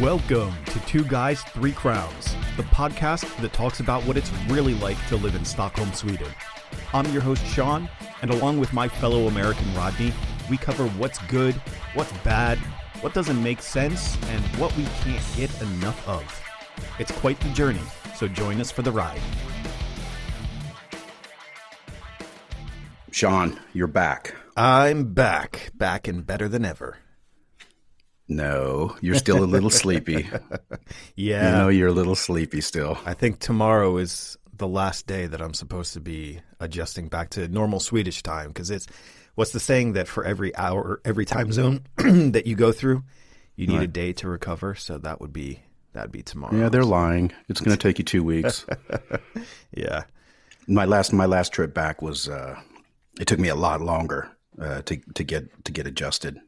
Welcome to Two Guys, Three Crowns, the podcast that talks about what it's really like to live in Stockholm, Sweden. I'm your host, Sean, and along with my fellow American Rodney, we cover what's good, what's bad, what doesn't make sense, and what we can't get enough of. It's quite the journey, so join us for the ride. Sean, you're back. I'm back, back and better than ever. No, you're still a little sleepy. Yeah. You know, you're a little sleepy still. I think tomorrow is the last day that I'm supposed to be adjusting back to normal Swedish time because it's what's the saying that for every hour, every time zone that you go through, you need a day to recover. So that would be that'd be tomorrow. Yeah, they're lying. It's going to take you two weeks. yeah. my last my last trip back was uh, it took me a lot longer uh, to to get to get adjusted.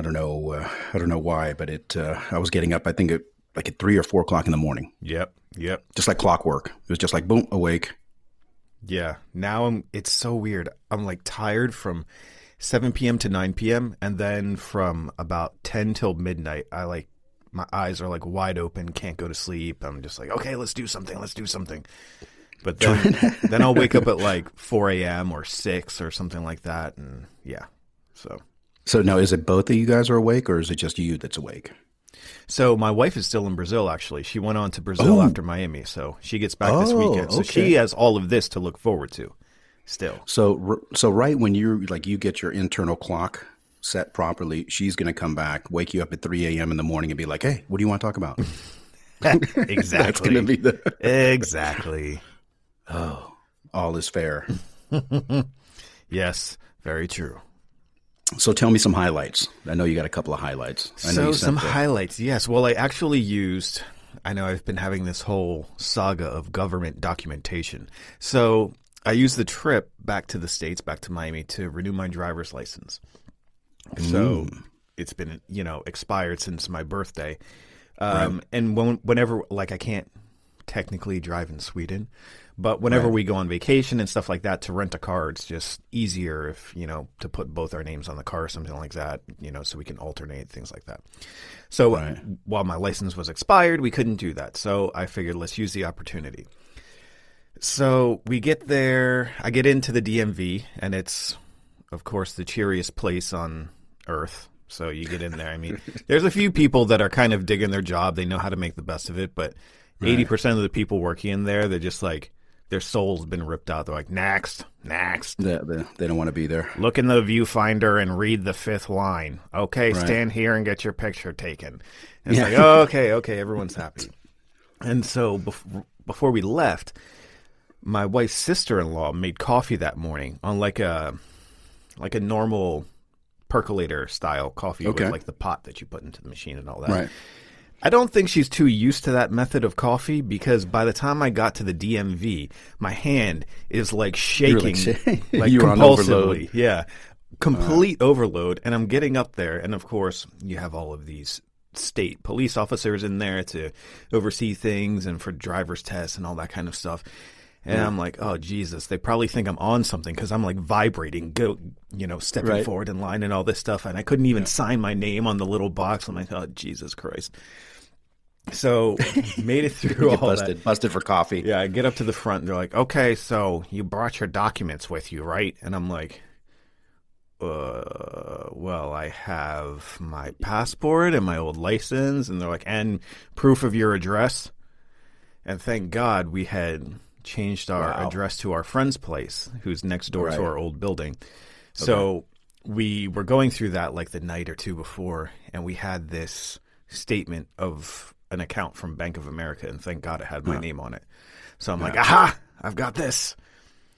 I don't know uh, I don't know why, but it uh, I was getting up I think at like at three or four o'clock in the morning, Yep. Yep. just like clockwork. It was just like boom, awake. Yeah. Now I'm. It's so weird. I'm like tired from 7 p.m. to 9 p.m. and then from about 10 till midnight. I like my eyes are like wide open, can't go to sleep. I'm just like, okay, let's do something. Let's do something. But then, then I'll wake up at like 4 a.m. or 6 or something like that, and yeah. So. So now, is it both of you guys are awake, or is it just you that's awake? So my wife is still in Brazil. Actually, she went on to Brazil Oh. after Miami, so she gets back this Oh, weekend. So okay. she has all of this to look forward to. Still, So so right when you like you get your internal clock set properly, she's going to come back, wake you up at three a.m. in the morning, and be like, "Hey, what do you want to talk about?" exactly. That's going to be the exactly. Oh, all is fair. Yes, very true. So tell me some highlights. I know you got a couple of highlights. I know So some highlights. Yes. Well, I actually used. I know I've been having this whole saga of government documentation. So I used the trip back to the states, back to Miami, to renew my driver's license. So it's been you know expired since my birthday. Um, And when, whenever like I can't technically drive in Sweden, but whenever we go on vacation and stuff like that to rent a car, it's just easier if you know to put both our names on the car or something like that. You know, so we can alternate things like that. So Right. while my license was expired, we couldn't do that. So I figured let's use the opportunity. So we get there. I get into the DMV, and it's, of course, the cheeriest place on earth. So you get in there. I mean, there's a few people that are kind of digging their job. They know how to make the best of it, but eighty percent of the people working in there, they're just like their soul's been ripped out. They're like, next, next. They, they, they don't want to be there. Look in the viewfinder and read the fifth line. Okay, stand here and get your picture taken. And it's Yeah. like, oh, okay, okay, everyone's happy. And so bef- before we left, my wife's sister-in-law made coffee that morning on like a like a normal percolator style coffee Okay. with like the pot that you put into the machine and all that. Right. I don't think she's too used to that method of coffee because by the time I got to the DMV, my hand is like shaking, like like, you were on compulsively. Yeah, complete uh-huh. overload. And I'm getting up there, and of course, you have all of these state police officers in there to oversee things and for driver's tests and all that kind of stuff. And I'm like, oh Jesus! They probably think I'm on something because I'm like vibrating, go, you know, stepping Right. forward in line and all this stuff. And I couldn't even sign my name on the little box. I'm like, oh Jesus Christ! So made it through all busted. that. Busted for coffee. Yeah, I get up to the front. And they're like, "Okay, so you brought your documents with you, right?" And I'm like, "Uh, well, I have my passport and my old license." And they're like, "And proof of your address." And thank God we had changed our Wow. address to our friend's place, who's next door Right. to our old building. So we were going through that like the night or two before, and we had this statement of an account from Bank of America, and thank God it had my name on it. So I'm like, aha, I've got this.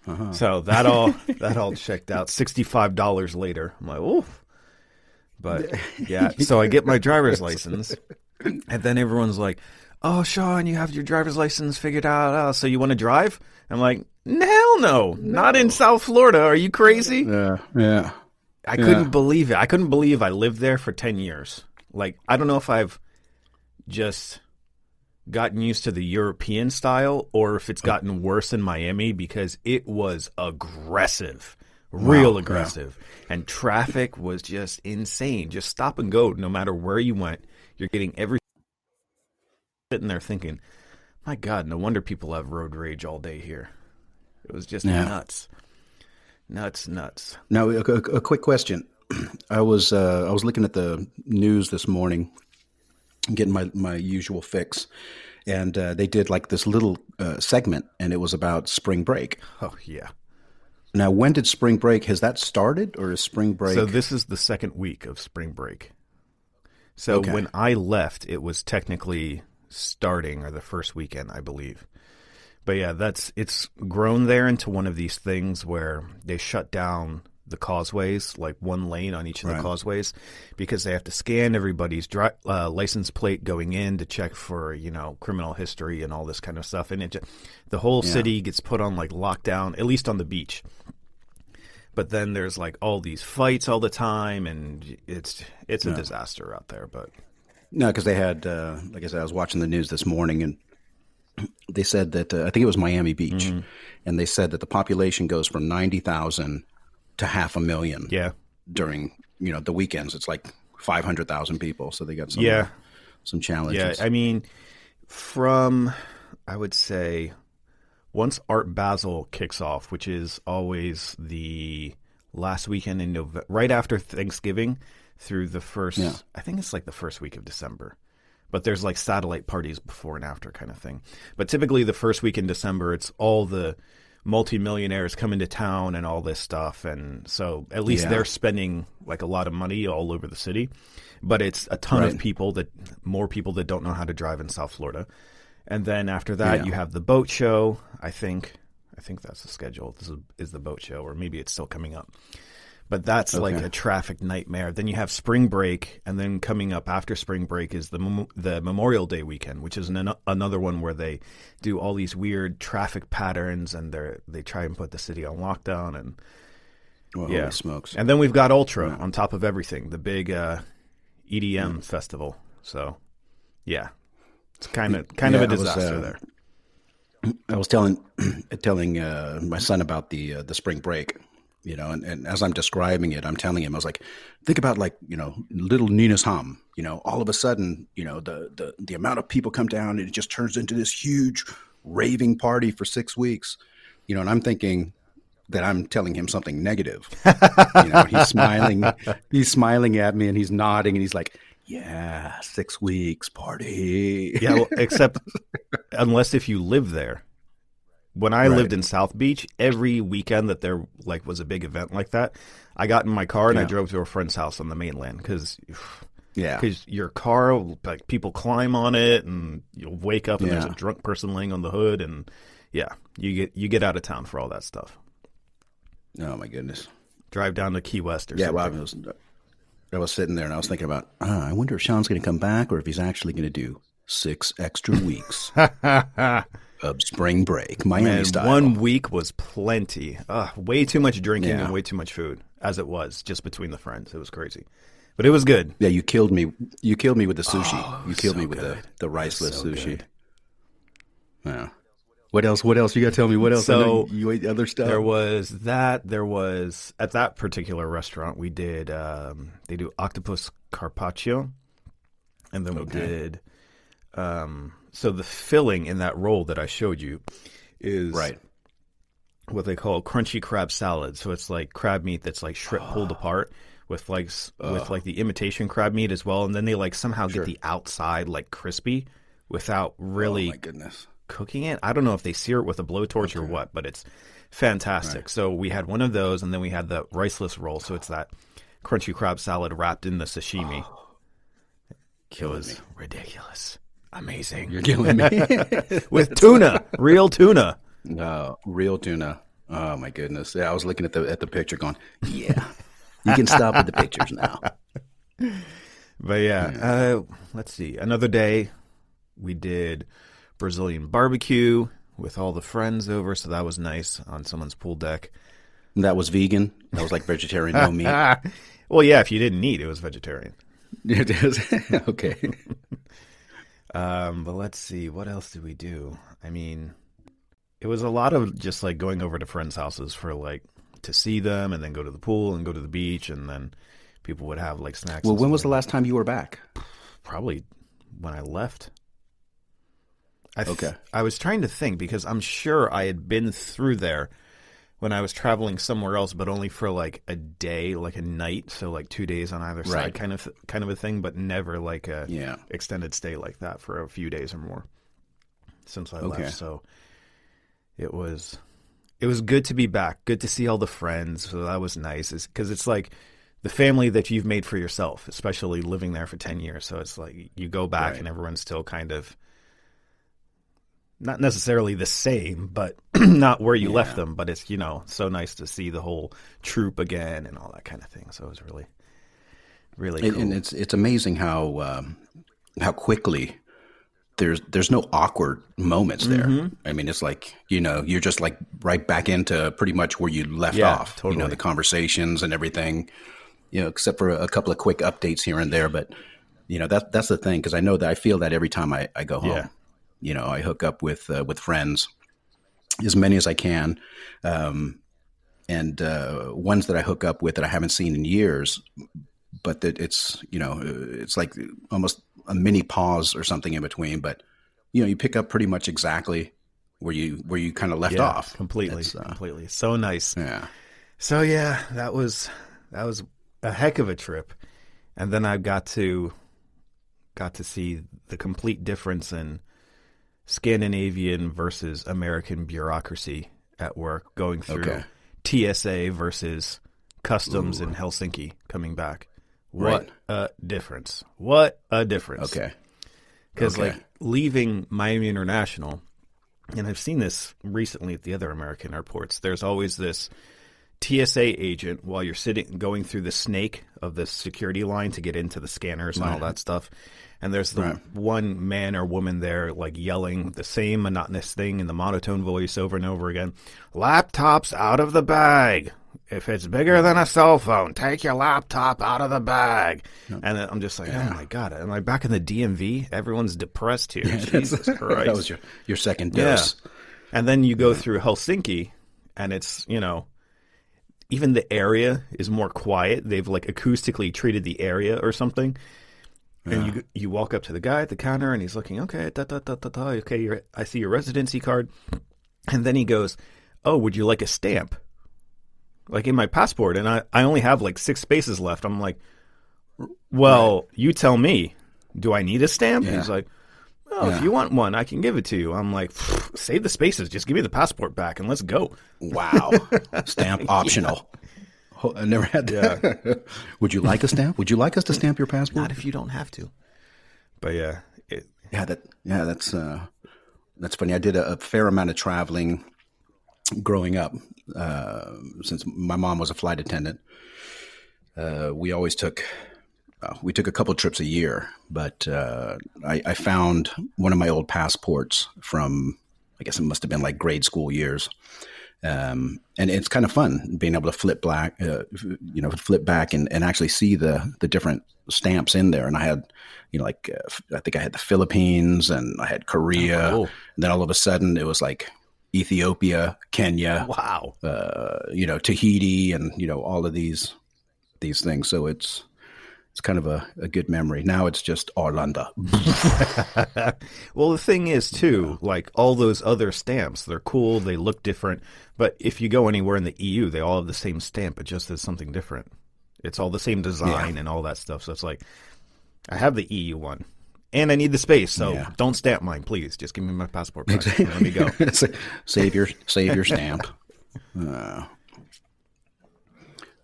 Uh-huh. So that all that all checked out. Sixty five dollars later, I'm like, oh. But yeah, so I get my driver's license, and then everyone's like, "Oh, Sean, you have your driver's license figured out. Oh, so you want to drive?" I'm like, "Hell no, not in South Florida. Are you crazy?" Yeah. Yeah. I couldn't believe it. I couldn't believe I lived there for 10 years. Like, I don't know if I've just gotten used to the European style or if it's gotten worse in Miami because it was aggressive real Wow, aggressive, and traffic was just insane. Just stop and go, no matter where you went. You're getting every sitting there thinking, "My God, no wonder people have road rage all day here." It was just Yeah. nuts, nuts, nuts. Now, a, a, a quick question. I was uh, I was looking at the news this morning, getting my my usual fix, and uh, they did like this little uh, segment, and it was about spring break. Oh yeah. Now, when did spring break? Has that started, or is spring break? So this is the second week of spring break. So Okay. when I left, it was technically starting or the first weekend, I believe. But yeah, that's it's grown there into one of these things where they shut down the causeways, like one lane on each of the causeways, because they have to scan everybody's dri- uh, license plate going in to check for you know criminal history and all this kind of stuff, and it just, the whole city gets put on like lockdown, at least on the beach. But then there's like all these fights all the time and it's it's a disaster out there but No, because they had, uh, like I said, I was watching the news this morning, and they said that uh, I think it was Miami Beach, Mm-hmm. and they said that the population goes from ninety thousand to half a million. yeah during you know the weekends, it's like five hundred thousand people. So they got some yeah some challenges. yeah i mean from i would say once art basel kicks off which is always the last weekend in november right after thanksgiving through the first Yeah. i think it's like the first week of december but there's like satellite parties before and after kind of thing. But typically the first week in December, it's all the multimillionaires come into town and all this stuff, and so at least Yeah. they're spending like a lot of money all over the city. But it's a ton of people that more people that don't know how to drive in South Florida, and then after that Yeah. you have the boat show. I think I think that's the schedule. This is, is the boat show, or maybe it's still coming up. But that's like a traffic nightmare. Then you have spring break, and then coming up after spring break is the mem- the Memorial Day weekend, which is an- another one where they do all these weird traffic patterns, and they they try and put the city on lockdown. And well, yeah, smokes! and then we've got Ultra on top of everything, the big uh, EDM festival. So yeah, it's kind of kind Yeah, of a I was, disaster uh, there. I was telling telling uh, my son about the uh, the spring break, you know, and, and as I'm describing it, I'm telling him I was like, think about like you know, little Nina's Hum, you know, all of a sudden, you know, the the the amount of people come down and it just turns into this huge raving party for six weeks, you know, and I'm thinking that I'm telling him something negative. you know, he's smiling, he's smiling at me and he's nodding and he's like, yeah, six weeks party. Yeah, well, except unless if you live there. When I Right. lived in South Beach, every weekend that there like was a big event like that, I got in my car and I drove to a friend's house on the mainland because yeah. because your car like people climb on it and you'll wake up and there's a drunk person laying on the hood and yeah, you get you get out of town for all that stuff. Oh my goodness. Drive down to Key West or Yeah, something. well, I was, I was sitting there and I was thinking about, ah, I wonder if Sean's going to come back or if he's actually going to do six extra weeks of spring break, Miami And style. one week was plenty. Ugh, way too much drinking Yeah. and way too much food, as it was just between the friends. It was crazy, but it was good. Yeah, you killed me. You killed me with the sushi. you killed Oh, so me with good. the the riceless so sushi. good. Yeah. What else? What else? You got to tell me what else? So, you ate other stuff. There was that. There was at that particular restaurant we did. Um, they do octopus carpaccio, and then we did. Um, so the filling in that roll that I showed you is right. what they call crunchy crab salad. So it's like crab meat that's like shrimp ah. pulled apart with like with like the imitation crab meat as well, and then they like somehow Sure. get the outside like crispy without Oh really my goodness. cooking it. I don't know if they sear it with a blowtorch or what, but it's fantastic. So we had one of those, and then we had the riceless roll. So it's that crunchy crab salad wrapped in the sashimi. Oh. it Killing was me. ridiculous, amazing You're killing me. with tuna, real tuna. no, real tuna. Oh my goodness. Yeah, I was looking at the at the picture, going, yeah. You can stop at the pictures now. But yeah, uh, let's see. Another day, we did Brazilian barbecue with all the friends over, so that was nice on someone's pool deck. That was vegan. That was like vegetarian, no meat. well, yeah, if you didn't eat, it was vegetarian. It is. okay. Um, but let's see, what else did we do? I mean, it was a lot of just like going over to friends' houses for like to see them, and then go to the pool and go to the beach, and then people would have like snacks. Well, when was the last time you were back? Probably when I left. I th- Okay. I was trying to think because I'm sure I had been through there when I was traveling somewhere else, but only for like a day, like a night, so like two days on either side, Right. kind of kind of a thing, but never like a Yeah. extended stay like that for a few days or more since I Okay. left. So it was it was good to be back. Good to see all the friends. So that was nice. Because it's like the family that you've made for yourself, especially living there for ten years. So it's like you go back Right. and everyone's still kind of not necessarily the same, but not where you left them. But it's you know so nice to see the whole troop again and all that kind of thing. So it was really really cool. and it's it's amazing how um, how quickly there's there's no awkward moments there. Mm-hmm. I mean, it's like you know you're just like right back into pretty much where you left Yeah, off. You know the conversations and everything. You know, except for a couple of quick updates here and there, but you know that that's the thing because I know that I feel that every time I, I go home. Yeah. You know, I hook up with uh, with friends as many as I can. Um, and uh, ones that I hook up with that I haven't seen in years, but that it's you know it's like almost a mini pause or something in between. But you know you pick up pretty much exactly where you where you kind of left yeah, off completely, uh, completely. So nice. yeah, So yeah, that was that was a heck of a trip, and then I got to got to see the complete difference in Scandinavian versus American bureaucracy at work, going through Okay. TSA versus customs in Helsinki, coming back. What a difference! What a difference! okay, because Okay. like leaving Miami International, and I've seen this recently at the other American airports. There's always this TSA agent while you're sitting going through the snake of the security line to get into the scanners and all that stuff. And there's the Right. one man or woman there like yelling the same monotonous thing in the monotone voice over and over again. Laptops out of the bag. If it's bigger than a cell phone, take your laptop out of the bag. And I'm just like, oh my god! Am I back in the DMV? Everyone's depressed here. Jesus Christ! that was your your second Yeah. dose. And then you go through Helsinki, and it's you know, even the area is more quiet. They've like acoustically treated the area or something. And you you walk up to the guy at the counter, and he's looking, okay, da, da, da, da, da, okay, you're, I see your residency card, and then he goes, oh, would you like a stamp? Like in my passport, and I, I only have like six spaces left. I'm like, well, you tell me, do I need a stamp? Yeah. He's like, oh, if you want one, I can give it to you. I'm like, save the spaces, just give me the passport back, and let's go. Wow, stamp optional. Oh, I never had that. Would you like a stamp? Would you like us to stamp your passport? Not if you don't have to. But yeah, it, Yeah, that yeah, that's uh, that's funny. I did a, a fair amount of traveling growing up. Uh, since my mom was a flight attendant, uh, we always took uh, we took a couple trips a year. But uh, I, I found one of my old passports from I guess it must have been like grade school years. Um, and it's kind of fun being able to flip black, uh, you know, flip back and, and actually see the the different stamps in there. And I had, you know, like uh, I think I had the Philippines and I had Korea. Oh, cool. And then all of a sudden it was like Ethiopia, Kenya, wow. uh, you know, Tahiti, and you know all of these these things. So it's it's kind of a, a good memory. Now it's just Orlando. well, the thing is, too, like all those other stamps, they're cool, they look different. But if you go anywhere in the EU, they all have the same stamp, it just has something different. It's all the same design and all that stuff. So it's like, I have the EU one, and I need the space, so Yeah. don't stamp mine, please. Just give me my passport and Let me go. save your save your stamp. Uh,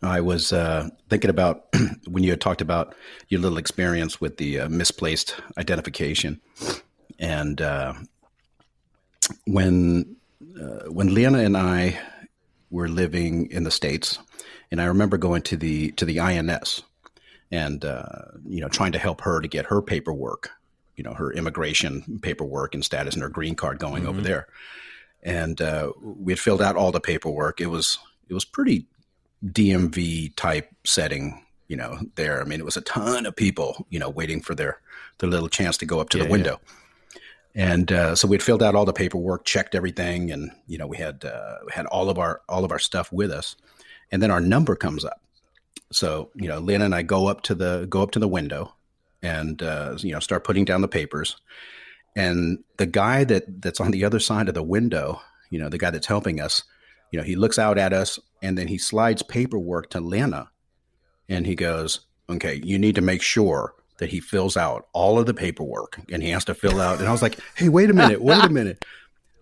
I was uh, thinking about when you had talked about your little experience with the uh, misplaced identification, and uh, when uh, when Leanna and I were living in the states, and I remember going to the to the INS, and uh, you know trying to help her to get her paperwork, you know her immigration paperwork and status and her green card going over there. And uh, we had filled out all the paperwork. It was it was pretty DMV type setting, you know. There, I mean, it was a ton of people, you know, waiting for their their little chance to go up to Yeah, the yeah. window. And uh, so we had filled out all the paperwork, checked everything, and you know we had uh, had all of our all of our stuff with us. and then our number comes up. So you know, Lynn and I go up to the go up to the window, and uh, you know start putting down the papers. And the guy that that's on the other side of the window, you know, the guy that's helping us, you know, he looks out at us, and then he slides paperwork to Lena, and he goes, "Okay, you need to make sure." That he fills out all of the paperwork and he has to fill out. And I was like, hey, wait a minute, wait a minute.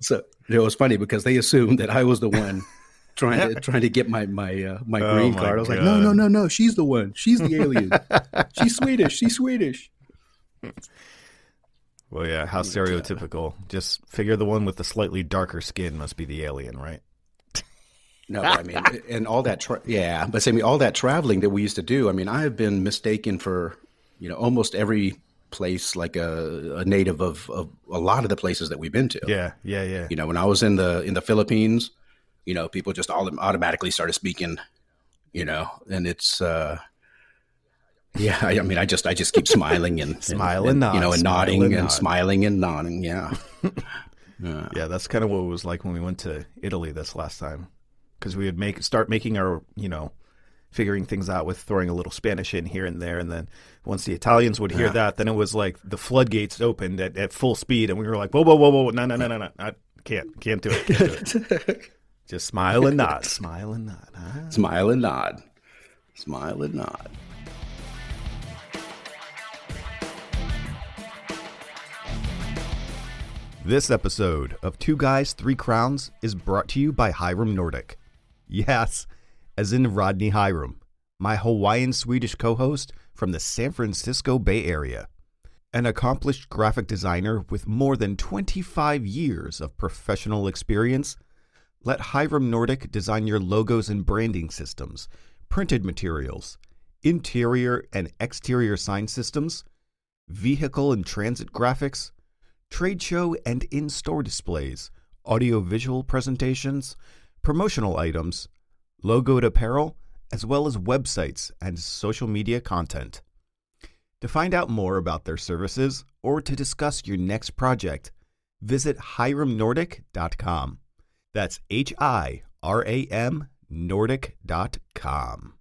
So it was funny because they assumed that I was the one trying to trying to get my my uh, my Oh green my card. I was like, no, no, no, no. She's the one. She's the alien. she's Swedish. She's Swedish. Well, yeah, how stereotypical. Just figure the one with the slightly darker skin must be the alien, right? No, I mean, and all that. Tra- yeah, but I mean, all that traveling that we used to do. I mean, I have been mistaken for you know almost every place like a, a native of, of a lot of the places that we've been to. Yeah, yeah, yeah. You know, when I was in the in the Philippines, you know, people just all automatically started speaking. You know, and it's. uh yeah, I, I mean, I just, I just keep smiling and Smile and, and you know, and smile nodding and and, nod. smiling and nodding. Yeah, Yeah, that's kind of what it was like when we went to Italy this last time, because we would make start making our, you know, figuring things out with throwing a little Spanish in here and there, and then once the Italians would hear Yeah. that, then it was like the floodgates opened at, at full speed, and we were like, whoa, whoa, whoa, whoa, no, no, no, no, no, I can't, can't do it, can't do it. Just smile and nod, smile and nod. Huh? smile and nod, smile and nod. This episode of Two Guys, Three Crowns is brought to you by Hiram Nordic. Yes, as in Rodney Hiram, my Hawaiian Swedish co host from the San Francisco Bay Area. An accomplished graphic designer with more than 25 years of professional experience, let Hiram Nordic design your logos and branding systems, printed materials, interior and exterior sign systems, vehicle and transit graphics, trade show and in store displays, audiovisual presentations, promotional items, logoed apparel, as well as websites and social media content. To find out more about their services or to discuss your next project, visit hiramnordic.com. That's H I R A M Nordic.com.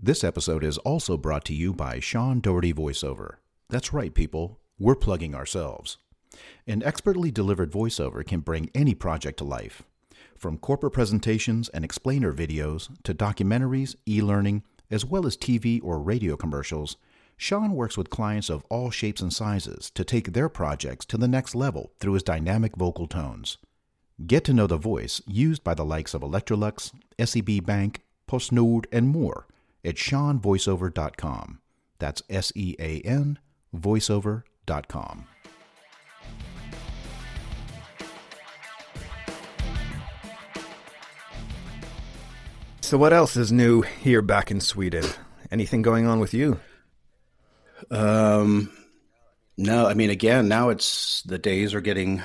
This episode is also brought to you by Sean Doherty VoiceOver. That's right, people. We're plugging ourselves. An expertly delivered voiceover can bring any project to life. From corporate presentations and explainer videos to documentaries, e learning, as well as TV or radio commercials, Sean works with clients of all shapes and sizes to take their projects to the next level through his dynamic vocal tones. Get to know the voice used by the likes of Electrolux, SEB Bank, PostNord, and more at SeanVoiceover.com. That's S E A N voiceover.com. So, what else is new here back in Sweden? Anything going on with you? Um, no, I mean, again, now it's the days are getting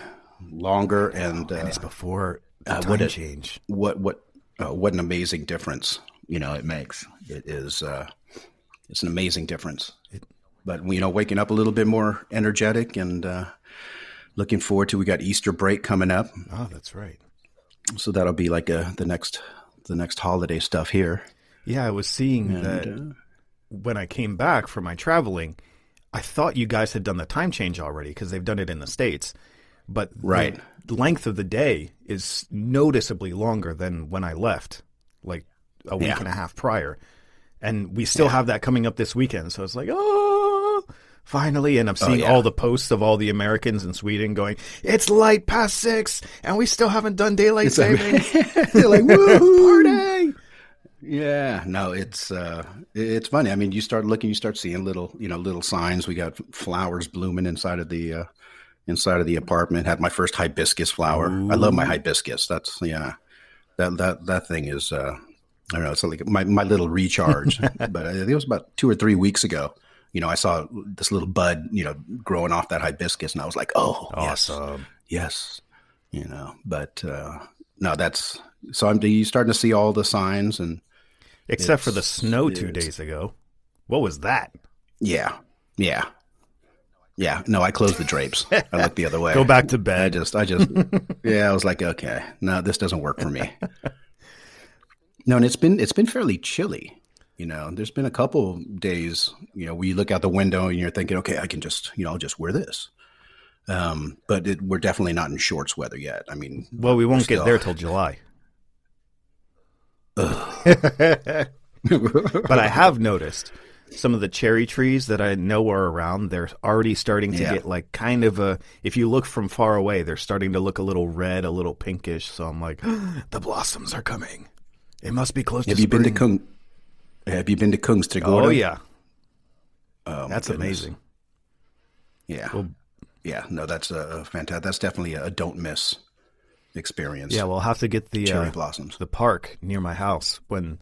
longer, and, uh, and it's before uh, time what it- change. what what uh, what an amazing difference you know it makes. It is uh, it's an amazing difference. but you know, waking up a little bit more energetic and uh, looking forward to. We got Easter break coming up, Oh, that's right. so that'll be like uh the next the next holiday stuff here. Yeah, I was seeing And, that uh, when I came back from my traveling. I thought you guys had done the time change already because they've done it in the states, but Right. the length of the day is noticeably longer than when I left, like a week Yeah. and a half prior, and we still have that coming up this weekend. So it's like, oh, finally! And I'm seeing yeah. all the posts of all the Americans in Sweden going, "It's light past six, and we still haven't done daylight It's savings." They're like, woohoo! Party! Yeah, no, it's uh, it's funny. I mean, you start looking, you start seeing little, you know, little signs. We got flowers blooming inside of the uh, inside of the apartment. Had my first hibiscus flower. I love my hibiscus. That's yeah, that that that thing is. Uh, I don't know. It's like my my little recharge. but I think it was about two or three weeks ago. You know, I saw this little bud, you know, growing off that hibiscus, and I was like, oh, Awesome. yes, you know. But uh, no, that's so. I'm you starting to see all the signs and. Except for the snow two days ago. What was that? Yeah. Yeah. Yeah. No, I closed the drapes. I looked the other way. Go back to bed. I just, I just, yeah, I was like, okay, no, this doesn't work for me. No, and it's been it's been fairly chilly. You know, there's been a couple days, you know, where you look out the window and you're thinking, okay, I can just, you know, I'll just wear this. Um, but it, we're definitely not in shorts weather yet. I mean, Well, we won't still- get there till July. but I have noticed some of the cherry trees that I know are around, they're already starting to Yeah. get like kind of a if you look from far away, they're starting to look a little red, a little pinkish. So I'm like, the blossoms are coming. It must be close have to you been to spring. Kung? Have you been to Kungsträdgården? Oh yeah. Oh, That's amazing. Yeah, Well- yeah. No, that's a fantastic. That's definitely a don't miss experience. Yeah, we'll have to get the cherry uh, blossoms. the park near my house when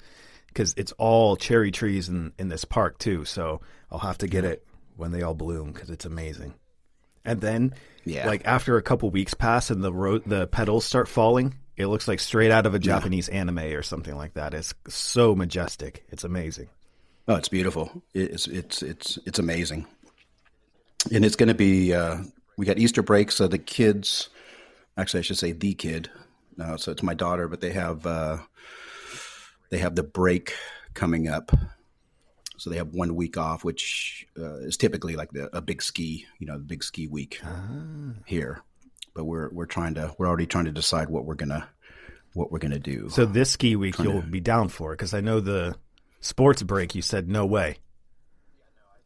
because it's all cherry trees in in this park too. So I'll have to get it when they all bloom because it's amazing. And then, Yeah. like after a couple weeks pass and the ro- the petals start falling, it looks like straight out of a Japanese anime or something like that. It's so majestic. It's amazing. Oh, it's beautiful. It's it's it's it's amazing. And it's going to be. Uh, we got Easter break, so the kids. Actually, I should say the kid. No, so it's my daughter, but they have uh, they have the break coming up. So they have one week off, which uh, is typically like the, a big ski, you know, the big ski week here. But we're we're trying to we're already trying to decide what we're gonna what we're gonna do. So this ski week you'll be down for because I know the sports break. You said no way.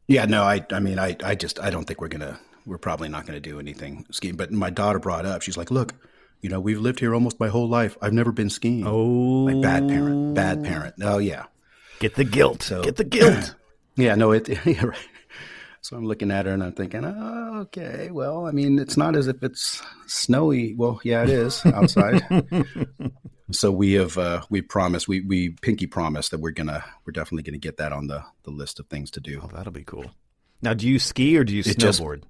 Yeah, no, I I mean I I just I don't think we're gonna we're probably not gonna do anything skiing. But my daughter brought up, she's like, Look, you know, we've lived here almost my whole life. I've never been skiing. Oh, like bad parent. Bad parent. Oh yeah. Get the guilt. Get the guilt. Yeah, no, it yeah, right. So I'm looking at her and I'm thinking, oh, okay, well, I mean, it's not as if it's snowy. Well, yeah, it is outside. so we have uh, we promised we we pinky promised that we're gonna we're definitely gonna get that on the the list of things to do. Oh, that'll be cool. Now, do you ski or do you It just- snowboard?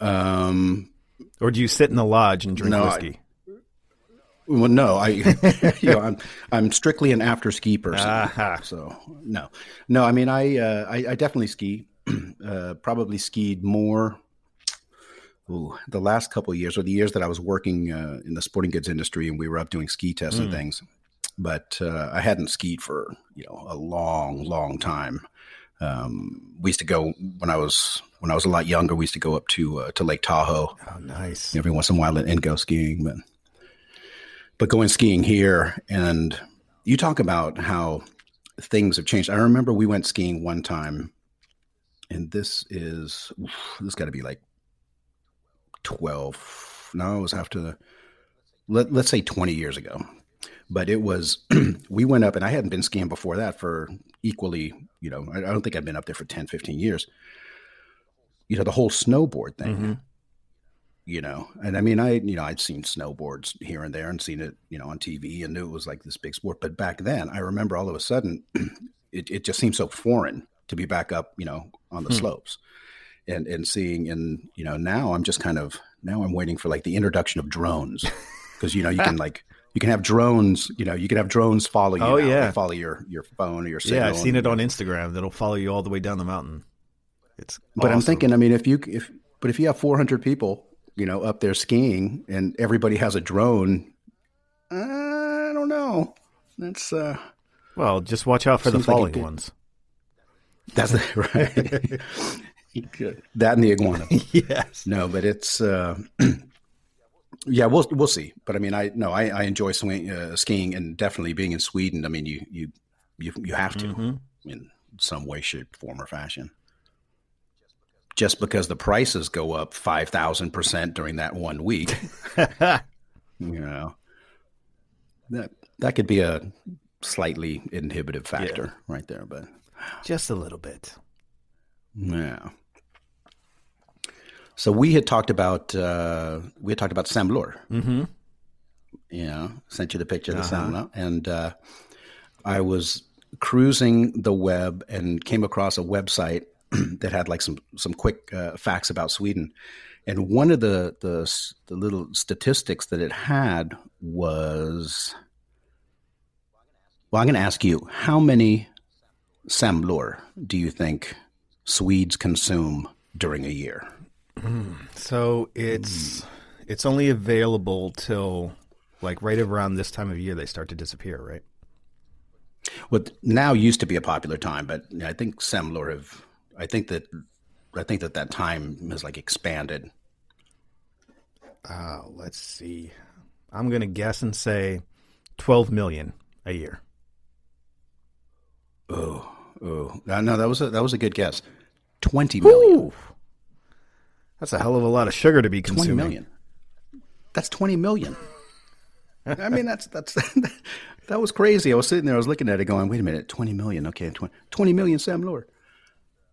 Um, Or do you sit in the lodge and drink No, whiskey? Well, no, I, you know, I'm I'm strictly an after ski person. Aha. So no, no. I mean, I uh, I, I definitely ski. uh, probably skied more. Ooh, the last couple of years, or the years that I was working uh, in the sporting goods industry, and we were up doing ski tests and things. But uh, I hadn't skied for you know a long, long time. Um, we used to go when I was when I was a lot younger. We used to go up to uh, to Lake Tahoe Oh, nice. every once in a while and go skiing, but but going skiing here and you talk about how things have changed. I remember we went skiing one time, and this is oof, this got to be like twelve. No, it was after let, let's say twenty years ago. But it was we went up and I hadn't been skiing before that for equally, you know, I, I don't think I've been up there for 10, 15 years. You know, the whole snowboard thing Mhm. You know and i mean i you know i'd seen snowboards here and there and seen it you know on tv and knew it was like this big sport but back then i remember all of a sudden it, it just seemed so foreign to be back up you know on the Hmm. slopes and and seeing and you know now i'm just kind of now i'm waiting for like the introduction of drones because you know you can like you can have drones you know you can have drones follow you Oh, now. They yeah. follow your your phone or your signal Yeah, I've seen and- it on Instagram. That'll follow you all the way down the mountain. It's But I'm thinking, I mean, if you if but if you have 400 people, you know, up there skiing, and everybody has a drone, I don't know. That's uh, well, just watch out for the Seems like falling ones. that's right. that and the iguana. yes. No, but it's uh, yeah, we'll we'll see. But I mean, I no, I, I enjoy swing, uh, skiing, and definitely being in Sweden. I mean, you you you you have to Mhm. in some way, shape, form, or fashion. Just because the prices go up five thousand percent during that one week, you know, that that could be a slightly inhibitive factor right there. But Just a little bit. yeah. So we had talked about uh, we had talked about Semlor. Mm-hmm. Yeah, sent you the picture of the Uh-huh. And uh, I was cruising the web and came across a website that had like some some quick uh, facts about Sweden, and one of the, the the little statistics that it had was. Well, I'm going to ask you, how many Semlor do you think Swedes consume during a year? So it's it's only available till Like right around this time of year, they start to disappear, right? What now used to be a popular time, but I think Semlor have. I think that I think that that time has like expanded. Uh, let's see. I'm gonna guess and say 12 million a year. Oh, oh, no, that was a that was a good guess. Twenty million. Ooh. That's a hell of a lot of sugar to be consuming. Twenty million. That's twenty million. I mean, that's that's that was crazy. I was sitting there, I was looking at it, going, "Wait a minute, twenty million? Okay, 20, 20 million, Semlor."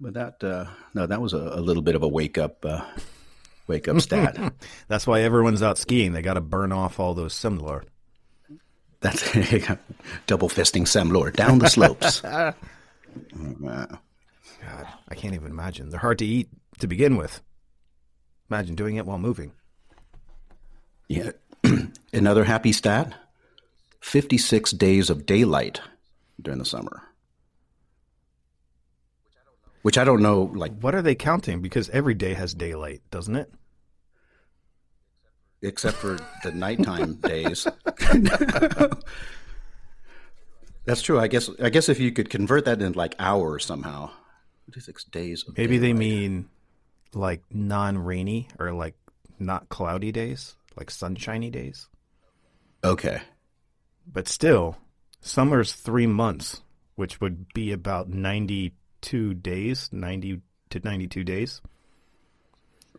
But that uh, no, that was a, a, little bit of a wake up uh, wake up stat. that's why everyone's out skiing. They got to burn off all those Semlor. That's double fisting Semlor down the slopes. God, I can't even imagine. They're hard to eat to begin with. Imagine doing it while moving. Yeah. Another happy stat 56 days of daylight during the summer. Which I don't know, like. What are they counting? Because every day has daylight, doesn't it? except for the nighttime days. That's true. I guess. I guess if you could convert that into like hours somehow, fifty-six days. Maybe they mean like non-rainy or like not cloudy days, like sunshiny days. Okay. But still, summer's three months, which would be about ninety-two days, ninety to ninety-two days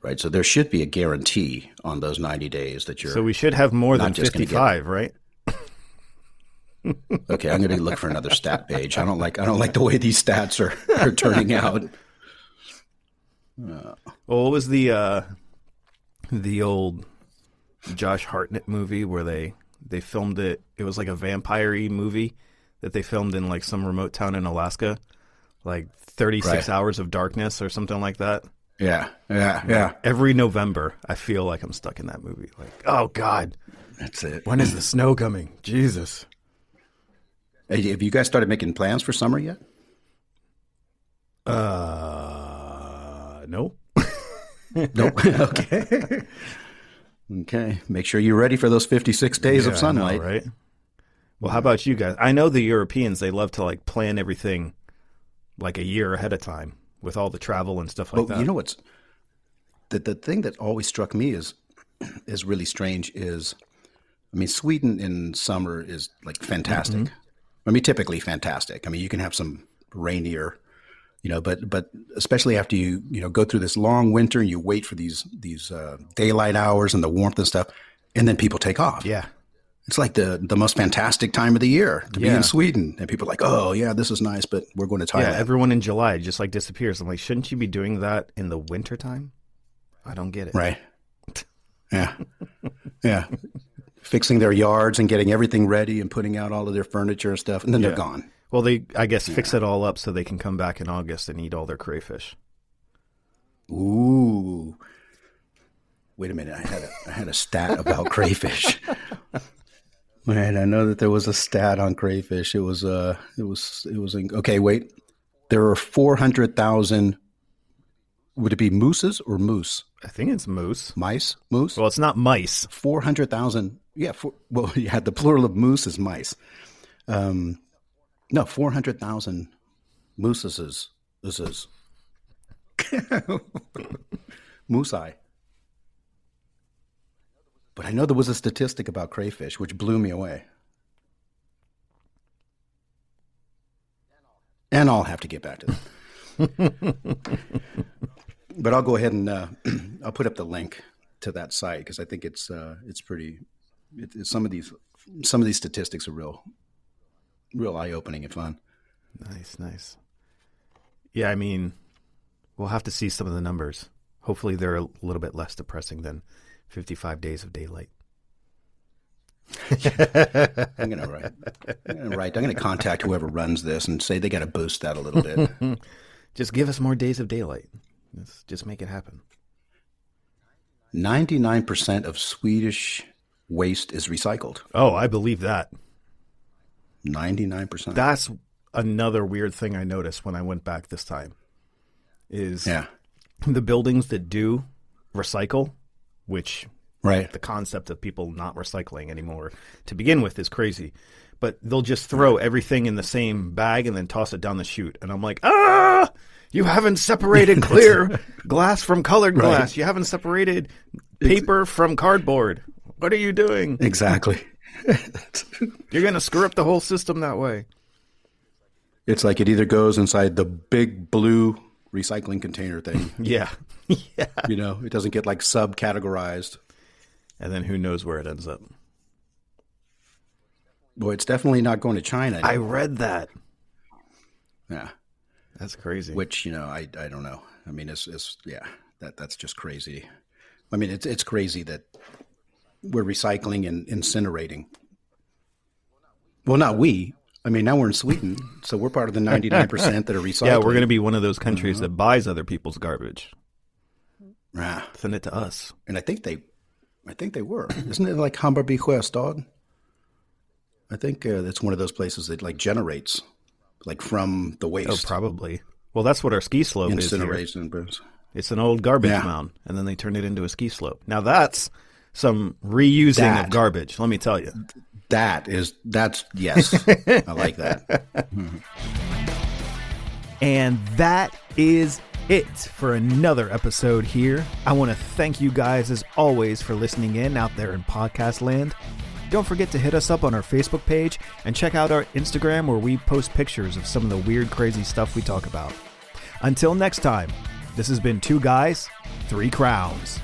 right? So there should be a guarantee on those 90 days that you're. So we should have more than 55, get... right? okay, I'm going to look for another stat page. I don't like I don't like the way these stats are, are turning out. Uh, well, what was the uh, the old Josh Hartnett movie where they they filmed it? It was like a vampire movie that they filmed in like some remote town in Alaska, like 36 right. hours of darkness or something like that. Yeah, yeah, yeah. Every November, I feel like I'm stuck in that movie. Like, oh God, that's it. When is the snow coming? Jesus. Hey, have you guys started making plans for summer yet? Uh, no. nope. okay. okay. Make sure you're ready for those 56 days yeah, of sunlight. Know, right. Well, how about you guys? I know the Europeans, they love to like plan everything like a year ahead of time with all the travel and stuff like but that. You know what's the the thing that always struck me is is really strange is I mean Sweden in summer is like fantastic. Mm-hmm. I mean typically fantastic. I mean you can have some rainier you know but but especially after you you know go through this long winter and you wait for these these uh, daylight hours and the warmth and stuff and then people take off. Yeah it's like the the most fantastic time of the year to yeah. be in Sweden. And people are like, oh yeah, this is nice, but we're going to Thailand. Yeah, everyone in July just like disappears. I'm like, shouldn't you be doing that in the wintertime? I don't get it. Right. Yeah. yeah. Fixing their yards and getting everything ready and putting out all of their furniture and stuff, and then yeah. they're gone. Well, they I guess yeah. fix it all up so they can come back in August and eat all their crayfish. Ooh. Wait a minute. I had a, I had a stat about crayfish. Right, I know that there was a stat on crayfish. It was uh it was it was okay, wait. There are 400,000 would it be mooses or moose? I think it's moose. Mice? Moose? Well, it's not mice. 400,000. Yeah, for, well, you had the plural of moose is mice. Um no, 400,000 mooses is is moose eye. But I know there was a statistic about crayfish which blew me away. And I'll have to get back to that. but I'll go ahead and uh, I'll put up the link to that site because I think it's uh, it's pretty. It, some of these some of these statistics are real, real eye opening and fun. Nice, nice. Yeah, I mean, we'll have to see some of the numbers. Hopefully, they're a little bit less depressing than 55 days of daylight. I'm gonna write. I'm gonna write. I'm gonna contact whoever runs this and say they got to boost that a little bit. just give us more days of daylight. Let's just make it happen. Ninety-nine percent of Swedish waste is recycled. Oh, I believe that. Ninety-nine percent. That's another weird thing I noticed when I went back this time. Is yeah, the buildings that do recycle which Right. The concept of people not recycling anymore to begin with is crazy. But they'll just throw everything in the same bag and then toss it down the chute. And I'm like, ah, you haven't separated clear glass from colored glass. You haven't separated paper from cardboard. What are you doing? Exactly. You're going to screw up the whole system that way. It's like it either goes inside the big blue recycling container thing. Yeah. yeah. You know, it doesn't get like subcategorized. And then who knows where it ends up. Boy, it's definitely not going to China. I read that. yeah. That's crazy. Which, you know, I I don't know. I mean, it's it's yeah, that that's just crazy. I mean, it's it's crazy that we're recycling and incinerating. Well, not we. I mean, now we're in Sweden, so we're part of the 99% that are recycling. yeah, we're going to be one of those countries that buys other people's garbage. Send it to us. And I think they I think they were. Isn't it like Hammarby Sjöstad? I think uh, that's one of those places that like generates like from the waste. Oh, waste. probably. Well, that's what our ski slope is. Here. Incineration. It's an old garbage Yeah. mound, and then they turn it into a ski slope. Now that's some reusing That. of garbage. Let me tell you. That is that's yes. I like that. And that is it for another episode here. I want to thank you guys, as always, for listening in out there in podcast land. Don't forget to hit us up on our Facebook page and check out our Instagram where we post pictures of some of the weird, crazy stuff we talk about. Until next time, this has been Two Guys, Three Crowns.